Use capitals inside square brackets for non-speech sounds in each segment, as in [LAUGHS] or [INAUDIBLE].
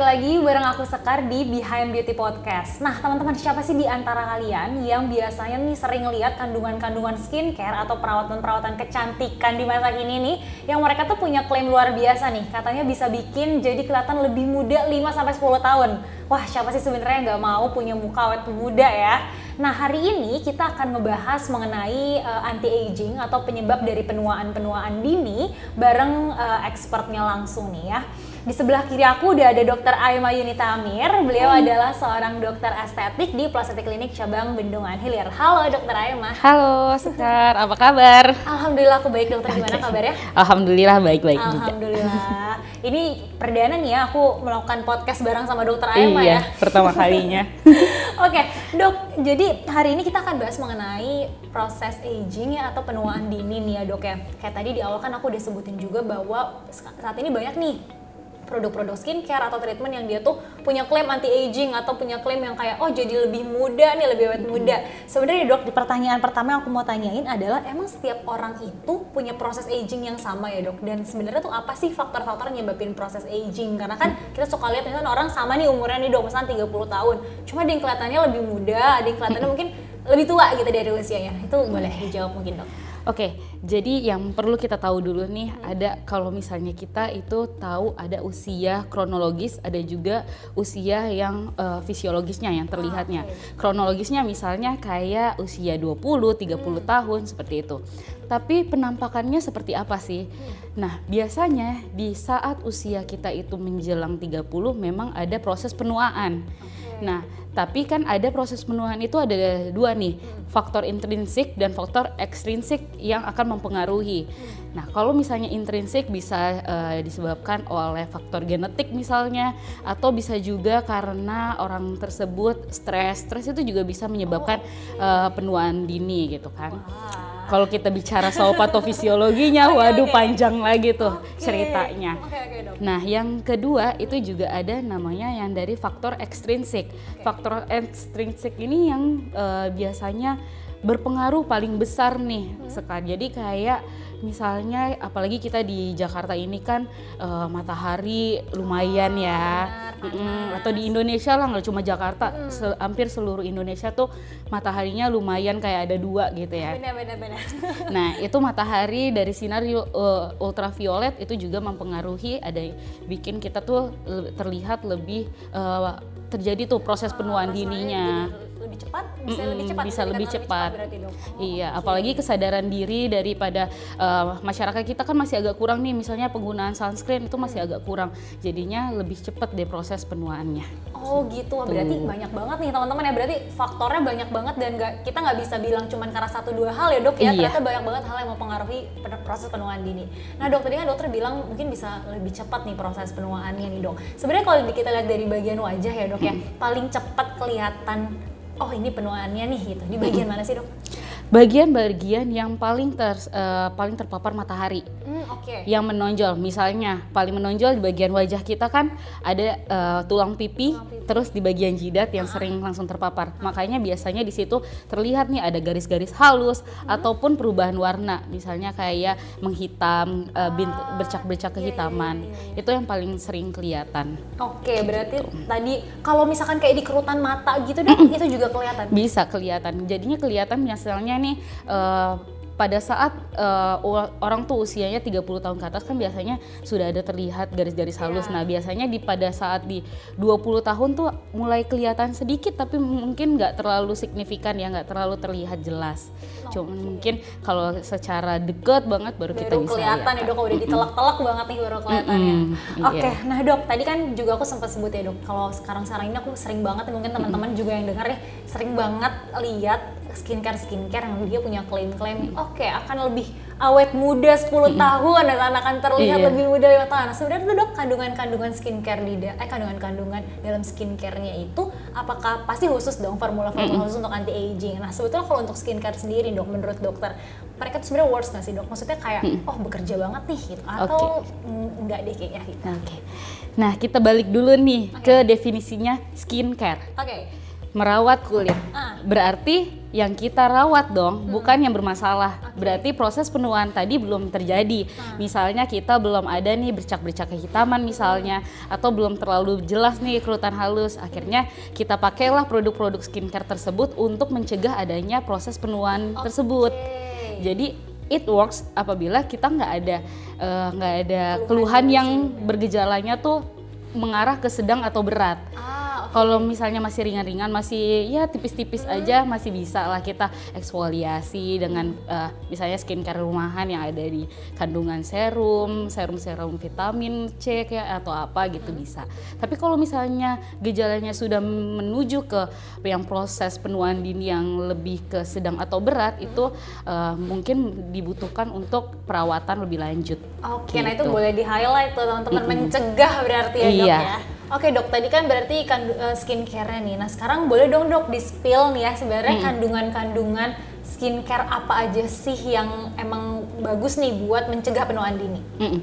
balik lagi bareng aku Sekar di Behind Beauty Podcast. Nah, teman-teman, siapa sih di antara kalian yang biasanya nih sering lihat kandungan-kandungan skincare atau perawatan-perawatan kecantikan di masa kini nih yang mereka tuh punya klaim luar biasa nih, katanya bisa bikin jadi kelihatan lebih muda 5 sampai 10 tahun. Wah, siapa sih sebenarnya nggak mau punya muka awet muda ya? Nah, hari ini kita akan membahas mengenai uh, anti-aging atau penyebab dari penuaan-penuaan dini bareng uh, expertnya langsung nih ya. Di sebelah kiri aku udah ada Dokter Aima Yunita Amir. Beliau hmm. adalah seorang dokter estetik di Plastik Klinik Cabang Bendungan Hilir. Halo Dokter Aima. Halo Sekar, apa kabar? Alhamdulillah aku baik dokter. Gimana kabarnya? Alhamdulillah baik-baik Alhamdulillah. Ini perdana nih ya aku melakukan podcast bareng sama Dokter Aima iya, ya. pertama kalinya. [LAUGHS] Oke, Dok. Jadi hari ini kita akan bahas mengenai proses aging ya atau penuaan dini nih ya, Dok ya. Kayak tadi di awal kan aku udah sebutin juga bahwa saat ini banyak nih produk-produk skincare atau treatment yang dia tuh punya klaim anti aging atau punya klaim yang kayak oh jadi lebih muda nih lebih awet muda. Sebenarnya dok di pertanyaan pertama yang aku mau tanyain adalah emang setiap orang itu punya proses aging yang sama ya dok? Dan sebenarnya tuh apa sih faktor-faktor yang nyebabin proses aging? Karena kan kita suka lihat misalnya orang sama nih umurnya nih dok misalnya 30 tahun. Cuma ada yang kelihatannya lebih muda ada yang kelihatannya [LAUGHS] mungkin lebih tua gitu dari usianya. Itu boleh dijawab mungkin dok. Oke, jadi yang perlu kita tahu dulu nih ada kalau misalnya kita itu tahu ada usia kronologis, ada juga usia yang uh, fisiologisnya yang terlihatnya. okay. Kronologisnya misalnya kayak usia 20, 30 hmm. tahun seperti itu. Tapi penampakannya seperti apa sih? Hmm. Nah, biasanya di saat usia kita itu menjelang 30 memang ada proses penuaan. Okay. Nah, tapi kan ada proses penuaan itu ada dua nih, faktor intrinsik dan faktor ekstrinsik yang akan mempengaruhi. Nah, kalau misalnya intrinsik bisa uh, disebabkan oleh faktor genetik misalnya, atau bisa juga karena orang tersebut stres. Stres itu juga bisa menyebabkan uh, penuaan dini gitu kan. Wow kalau kita bicara soal patofisiologinya, okay, waduh okay. panjang lagi tuh okay. ceritanya. Okay, okay, nah, yang kedua itu juga ada namanya yang dari faktor ekstrinsik. Okay. Faktor ekstrinsik ini yang uh, biasanya berpengaruh paling besar nih hmm. sekali. Jadi kayak misalnya apalagi kita di Jakarta ini kan uh, matahari lumayan oh, Mm, atau di Indonesia lah nggak cuma Jakarta, hmm. se hampir seluruh Indonesia tuh mataharinya lumayan kayak ada dua gitu ya. Benar benar benar. [LAUGHS] nah, itu matahari dari sinar uh, ultraviolet itu juga mempengaruhi ada bikin kita tuh terlihat lebih uh, terjadi tuh proses penuaan oh, dininya lebih cepat bisa lebih cepat bisa lebih cepat, lebih cepat oh, iya okay. apalagi kesadaran diri daripada uh, masyarakat kita kan masih agak kurang nih. Misalnya penggunaan sunscreen itu masih agak kurang. Jadinya lebih cepat deh proses penuaannya. Oh gitu. Wah, berarti Tuh. banyak banget nih teman-teman ya. Berarti faktornya banyak banget dan gak, kita nggak bisa bilang cuma karena satu dua hal ya dok ya. Iya. ternyata banyak banget hal yang mempengaruhi proses penuaan dini. Nah dok tadi kan dokter bilang mungkin bisa lebih cepat nih proses penuaannya nih dok. Sebenarnya kalau kita lihat dari bagian wajah ya dok ya hmm. paling cepat kelihatan oh ini penuaannya nih gitu di bagian mana sih dok? Bagian-bagian yang paling ter uh, paling terpapar matahari. Hmm, Okay. Yang menonjol, misalnya paling menonjol di bagian wajah kita kan ada uh, tulang, pipi, tulang pipi, terus di bagian jidat yang uh sering langsung terpapar. Uh Makanya biasanya di situ terlihat nih ada garis-garis halus uh ataupun perubahan warna, misalnya kayak menghitam, uh, bercak-bercak kehitaman. Yeah, yeah, yeah. Itu yang paling sering kelihatan. Oke, okay, berarti gitu. tadi kalau misalkan kayak di kerutan mata gitu deh, itu juga kelihatan. Bisa kelihatan. Jadinya kelihatan misalnya nih uh, pada saat uh, orang tuh usianya 30 tahun ke atas kan biasanya sudah ada terlihat garis-garis iya. halus. Yeah. Nah, biasanya di pada saat di 20 tahun tuh mulai kelihatan sedikit tapi mungkin nggak terlalu signifikan ya, nggak terlalu terlihat jelas. Oh, Cuma okay. mungkin kalau secara deket banget baru, baru kita bisa kelihatan ya dok, kalau udah ditelak-telak banget nih baru kelihatan mm -hmm. ya. Oke, okay. yeah. nah dok, tadi kan juga aku sempat sebut ya dok, kalau sekarang-sekarang ini aku sering banget mungkin teman-teman mm -hmm. juga yang dengar ya sering banget lihat skincare skincare yang dia punya klaim-klaim oke okay, akan lebih awet muda 10 mm tahun dan akan terlihat iya. lebih muda 5 tahun. Nah, sebenarnya tuh dok kandungan-kandungan skincare di eh kandungan-kandungan dalam skincarenya itu apakah pasti khusus dong formula-formula mm khusus untuk anti aging. Nah, sebetulnya kalau untuk skincare sendiri dok menurut dokter mereka tuh sebenarnya worst nggak sih dok? Maksudnya kayak mm oh bekerja banget nih gitu atau okay. enggak deh kayaknya gitu. Oke. Okay. Nah, kita balik dulu nih okay. ke definisinya skincare. Oke. Okay merawat kulit. Ah. Berarti yang kita rawat dong, bukan yang bermasalah. Berarti proses penuaan tadi belum terjadi. Misalnya kita belum ada nih bercak-bercak kehitaman misalnya, atau belum terlalu jelas nih kerutan halus. Akhirnya kita pakailah produk-produk skincare tersebut untuk mencegah adanya proses penuaan tersebut. Jadi it works apabila kita nggak ada eh, nggak ada keluhan yang bergejalanya tuh mengarah ke sedang atau berat. Ah. Kalau misalnya masih ringan-ringan, masih ya tipis-tipis aja, masih bisa lah kita eksfoliasi dengan eh, misalnya skincare rumahan yang ada di kandungan serum, serum-serum vitamin C kayak atau apa gitu bisa. Tapi kalau misalnya gejalanya sudah menuju ke yang proses penuaan dini yang lebih ke sedang atau berat itu eh, mungkin dibutuhkan untuk perawatan lebih lanjut. Oke, nah itu Gitu. boleh di highlight tuh teman-teman mencegah berarti ya dok Iya. ya. Oke dok, tadi kan berarti kandu- eh, skincare-nya nih. Nah sekarang boleh dong dok di spill nih ya sebenarnya kandungan-kandungan skincare apa aja sih yang emang bagus nih buat mencegah penuaan dini? Mm-mm.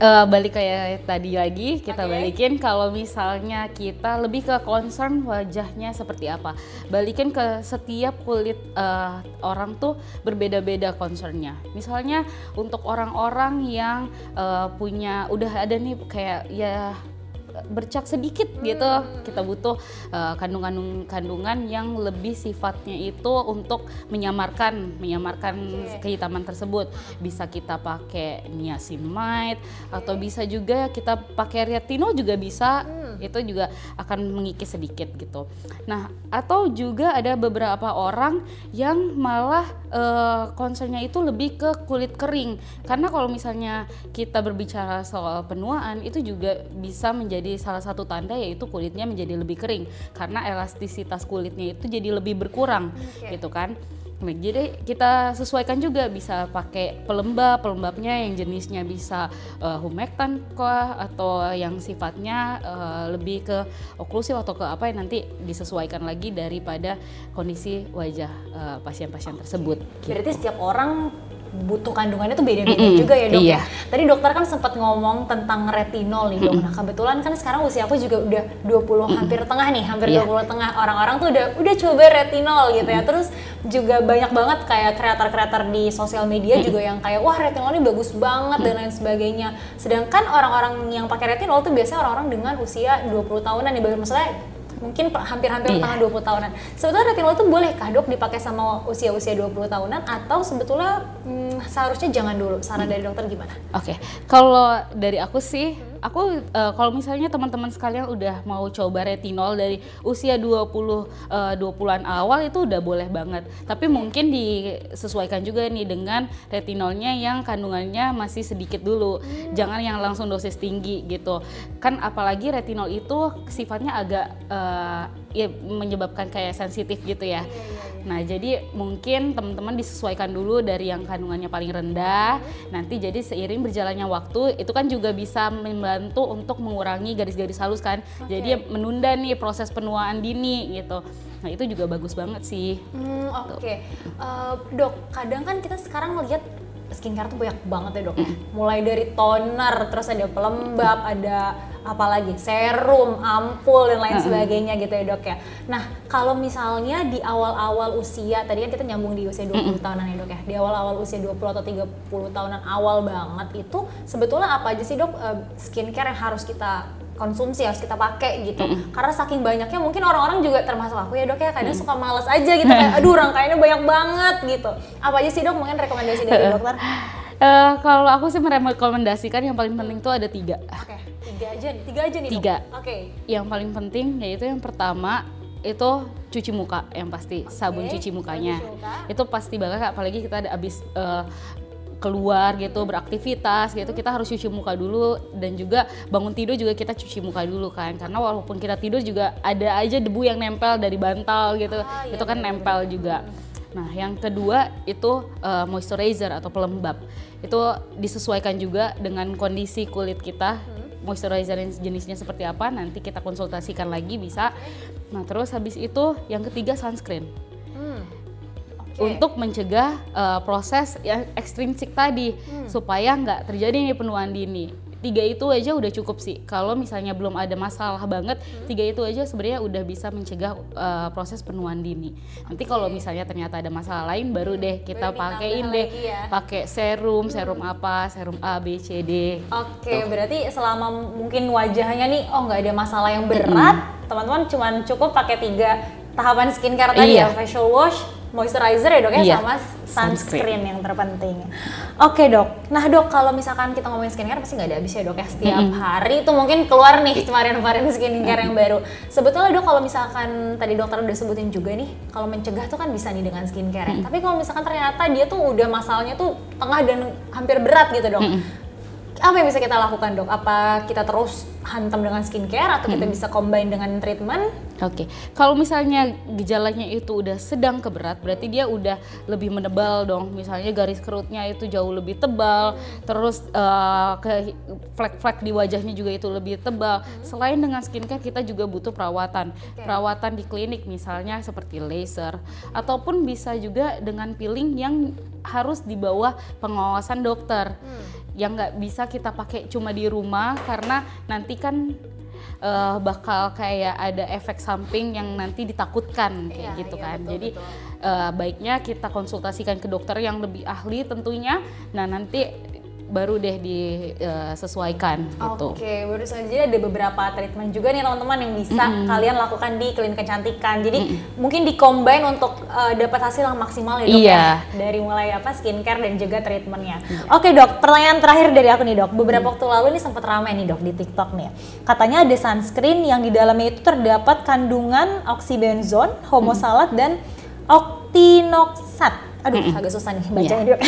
Eh, balik kayak tadi lagi kita Oke. balikin kalau misalnya kita lebih ke concern wajahnya seperti apa balikin ke setiap kulit eh, orang tuh berbeda-beda concernnya misalnya untuk orang-orang yang eh, punya udah ada nih kayak ya bercak sedikit gitu. Kita butuh eh, kandungan kandungan yang lebih sifatnya itu untuk menyamarkan menyamarkan kehitaman tersebut. Bisa kita pakai niacinamide atau bisa juga kita pakai retinol juga bisa. Itu juga akan mengikis sedikit gitu. Nah atau juga ada beberapa orang yang malah concernnya itu lebih ke kulit kering. Karena kalau misalnya kita berbicara soal penuaan itu juga bisa menjadi salah satu tanda yaitu kulitnya menjadi lebih kering karena elastisitas kulitnya itu jadi lebih berkurang Oke. gitu kan jadi kita sesuaikan juga bisa pakai pelembab, pelembabnya yang jenisnya bisa eh, humectant kah atau yang sifatnya eh, lebih ke oklusif atau ke apa yang nanti disesuaikan lagi daripada kondisi wajah eh, pasien-pasien tersebut. Berarti setiap orang butuh kandungannya tuh beda-beda Mm-mm, juga ya dok iya. ya. Tadi dokter kan sempat ngomong tentang retinol nih dok. Nah kebetulan kan sekarang usia aku juga udah 20 hampir tengah nih, hampir Iya. 20 tengah. Orang-orang tuh udah udah coba retinol gitu ya. Terus juga banyak banget kayak kreator-kreator di sosial media juga yang kayak wah retinol ini bagus banget dan lain sebagainya. Sedangkan orang-orang yang pakai retinol tuh biasanya orang-orang dengan usia 20 tahunan nih. Maksudnya mungkin hampir-hampir Iya. tengah 20 tahunan. Sebetulnya retinol itu bolehkah dok dipakai sama usia-usia 20 tahunan atau sebetulnya hmm, seharusnya jangan dulu? Saran dari dokter gimana? Oke, kalau dari aku sih, aku eh, kalau misalnya teman-teman sekalian udah mau coba retinol dari usia 20 eh, 20-an awal itu udah boleh banget. Tapi mungkin disesuaikan juga nih dengan retinolnya yang kandungannya masih sedikit dulu. Jangan yang langsung dosis tinggi gitu. Kan apalagi retinol itu sifatnya agak eh, ya menyebabkan kayak sensitif gitu ya. Nah, jadi mungkin teman-teman disesuaikan dulu dari yang kandungannya paling rendah. Nanti jadi seiring berjalannya waktu itu kan juga bisa membantu untuk mengurangi garis-garis halus kan. Jadi menunda nih proses penuaan dini gitu. Nah, itu juga bagus banget sih. Hmm, oke. Eh, dok, kadang kan kita sekarang melihat skincare tuh banyak banget ya dok. ya. Mulai dari toner, terus ada pelembab, ada apa lagi serum, ampul dan lain sebagainya gitu ya dok ya. Nah kalau misalnya di awal-awal usia, tadi kan kita nyambung di usia 20 tahunan ya dok ya. Di awal-awal usia 20 atau 30 tahunan awal banget itu sebetulnya apa aja sih dok eh, skincare yang harus kita konsumsi harus kita pakai gitu? Karena saking banyaknya mungkin orang-orang juga termasuk aku ya dok ya kadang suka males aja gitu kayak [LAUGHS] aduh rangkaiannya banyak banget gitu. Apa aja sih dok mungkin rekomendasi dari dokter Eh, kalau aku sih merekomendasikan yang paling penting tuh ada tiga. oke tiga aja nih. Tiga aja nih Tiga. oke. Yang paling penting yaitu yang pertama itu cuci muka yang pasti. Sabun cuci mukanya cuci muka. itu pasti banget apalagi kita ada abis eh, keluar gitu beraktivitas gitu kita harus cuci muka dulu. Dan juga bangun tidur juga kita cuci muka dulu kan. Karena walaupun kita tidur juga ada aja debu yang nempel dari bantal gitu. Ah, iya, itu kan nempel juga nah yang kedua itu eh, moisturizer atau pelembab. Itu disesuaikan juga dengan kondisi kulit kita. Moisturizer yang jenisnya seperti apa nanti kita konsultasikan lagi bisa. Nah terus habis itu yang ketiga sunscreen. Hmm. Oke. untuk mencegah uh, proses yang ekstrinsik tadi supaya nggak terjadi nih penuaan dini. Tiga itu aja udah cukup sih kalau misalnya belum ada masalah banget hmm. tiga itu aja sebenarnya udah bisa mencegah uh, proses penuaan dini nanti kalau misalnya ternyata ada masalah lain baru deh kita pakein deh ya. pakai serum serum hmm. apa serum A B C D oke okay, berarti selama mungkin wajahnya nih oh nggak ada masalah yang berat hmm. teman-teman cuman cukup pakai tiga tahapan skincare tadi iya. ya facial wash moisturizer ya dok ya iya. sama sunscreen yang terpenting. Oke dok, nah dok kalau misalkan kita ngomongin skincare pasti nggak ada habisnya dok ya setiap mm -hmm. hari itu mungkin keluar nih varian-varian skincare yang baru. Sebetulnya dok kalau misalkan tadi dokter udah sebutin juga nih kalau mencegah tuh kan bisa nih dengan skincare. Mm -hmm. Tapi kalau misalkan ternyata dia tuh udah masalahnya tuh tengah dan hampir berat gitu dok. Mm -hmm apa yang bisa kita lakukan dok? Apa kita terus hantam dengan skincare atau kita hmm. bisa combine dengan treatment? Oke, okay. kalau misalnya gejalanya itu udah sedang ke berat, berarti dia udah lebih menebal dong. Misalnya garis kerutnya itu jauh lebih tebal, terus uh, ke flek-flek di wajahnya juga itu lebih tebal. Hmm. Selain dengan skincare, kita juga butuh perawatan, okay. perawatan di klinik misalnya seperti laser, ataupun bisa juga dengan peeling yang harus di bawah pengawasan dokter. Hmm yang nggak bisa kita pakai cuma di rumah karena nanti kan uh, bakal kayak ada efek samping yang nanti ditakutkan kayak iya, gitu iya, kan. Betul, Jadi betul. Uh, baiknya kita konsultasikan ke dokter yang lebih ahli tentunya. Nah, nanti baru deh disesuaikan uh, gitu. Oke, okay, baru saja ada beberapa treatment juga nih teman-teman yang bisa mm -hmm. kalian lakukan di klinik kecantikan. Jadi mm -hmm. mungkin dikombin untuk uh, dapat hasil yang maksimal ya dok iya. ya. Dari mulai apa skincare dan juga treatmentnya. Iya. Oke okay, dok, pertanyaan terakhir dari aku nih dok. Beberapa mm. waktu lalu nih sempat ramai nih dok di TikTok nih. Katanya ada sunscreen yang di dalamnya itu terdapat kandungan oxybenzone, homosalat mm. dan octinoxat aduh mm -mm. agak susah nih bacanya yeah. dok.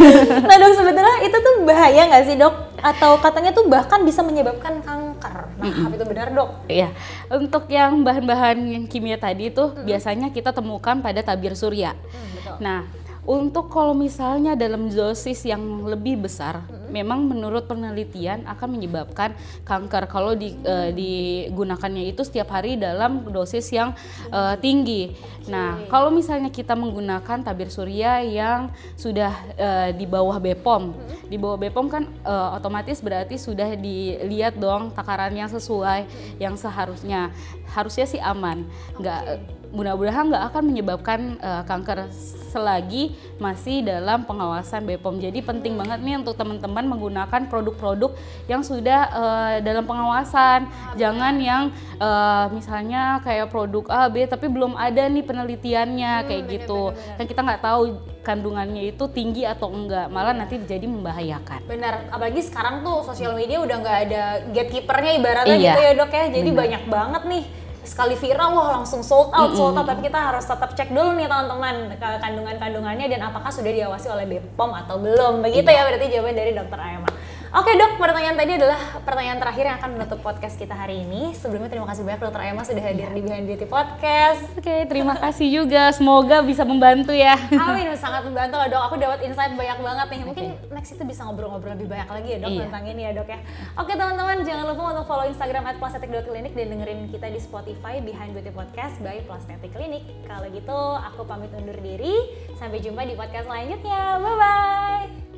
[LAUGHS] nah dok sebetulnya itu tuh bahaya nggak sih dok? Atau katanya tuh bahkan bisa menyebabkan kanker. Nah mm -mm. apa itu benar dok? Iya, untuk yang bahan-bahan kimia tadi itu mm -hmm. biasanya kita temukan pada tabir surya. Mm, betul. Nah untuk kalau misalnya dalam dosis yang lebih besar, hmm. memang menurut penelitian akan menyebabkan kanker kalau di, uh, digunakannya itu setiap hari dalam dosis yang uh, tinggi. Okay. Nah, kalau misalnya kita menggunakan tabir surya yang sudah uh, di bawah BPOM, hmm. di bawah BPOM kan uh, otomatis berarti sudah dilihat dong takarannya sesuai hmm. yang seharusnya. Harusnya sih aman, nggak okay mudah-mudahan nggak akan menyebabkan uh, kanker selagi masih dalam pengawasan BPOM. Jadi penting banget nih untuk teman-teman menggunakan produk-produk yang sudah uh, dalam pengawasan. Jangan yang uh, misalnya kayak produk A, B tapi belum ada nih penelitiannya hmm, kayak bener, gitu. Bener, bener. Dan kita nggak tahu kandungannya itu tinggi atau enggak, malah nanti jadi membahayakan. Benar, apalagi sekarang tuh sosial media udah nggak ada gatekeepernya ibaratnya iya. gitu ya dok ya. Jadi Bener. banyak banget nih sekali viral wah langsung sold out, sold out. Tapi kita harus tetap cek dulu nih teman-teman kandungan-kandungannya dan apakah sudah diawasi oleh BPOM atau belum. Begitu ya berarti jawaban dari Dokter Ayama. Oke dok, pertanyaan tadi adalah pertanyaan terakhir yang akan menutup podcast kita hari ini. Sebelumnya terima kasih banyak Dokter Emma sudah hadir di Behind Beauty Podcast. Oke, terima kasih juga. Semoga bisa membantu ya. Amin, sangat membantu loh dok. Aku dapat insight banyak banget nih. Mungkin okay. next itu bisa ngobrol-ngobrol lebih banyak lagi ya dok iya. tentang ini ya dok ya. Oke teman-teman, jangan lupa untuk follow Instagram at plastetic.clinic dan dengerin kita di Spotify Behind Beauty Podcast by Plastetic Clinic. Kalau gitu, aku pamit undur diri. Sampai jumpa di podcast selanjutnya. Bye-bye!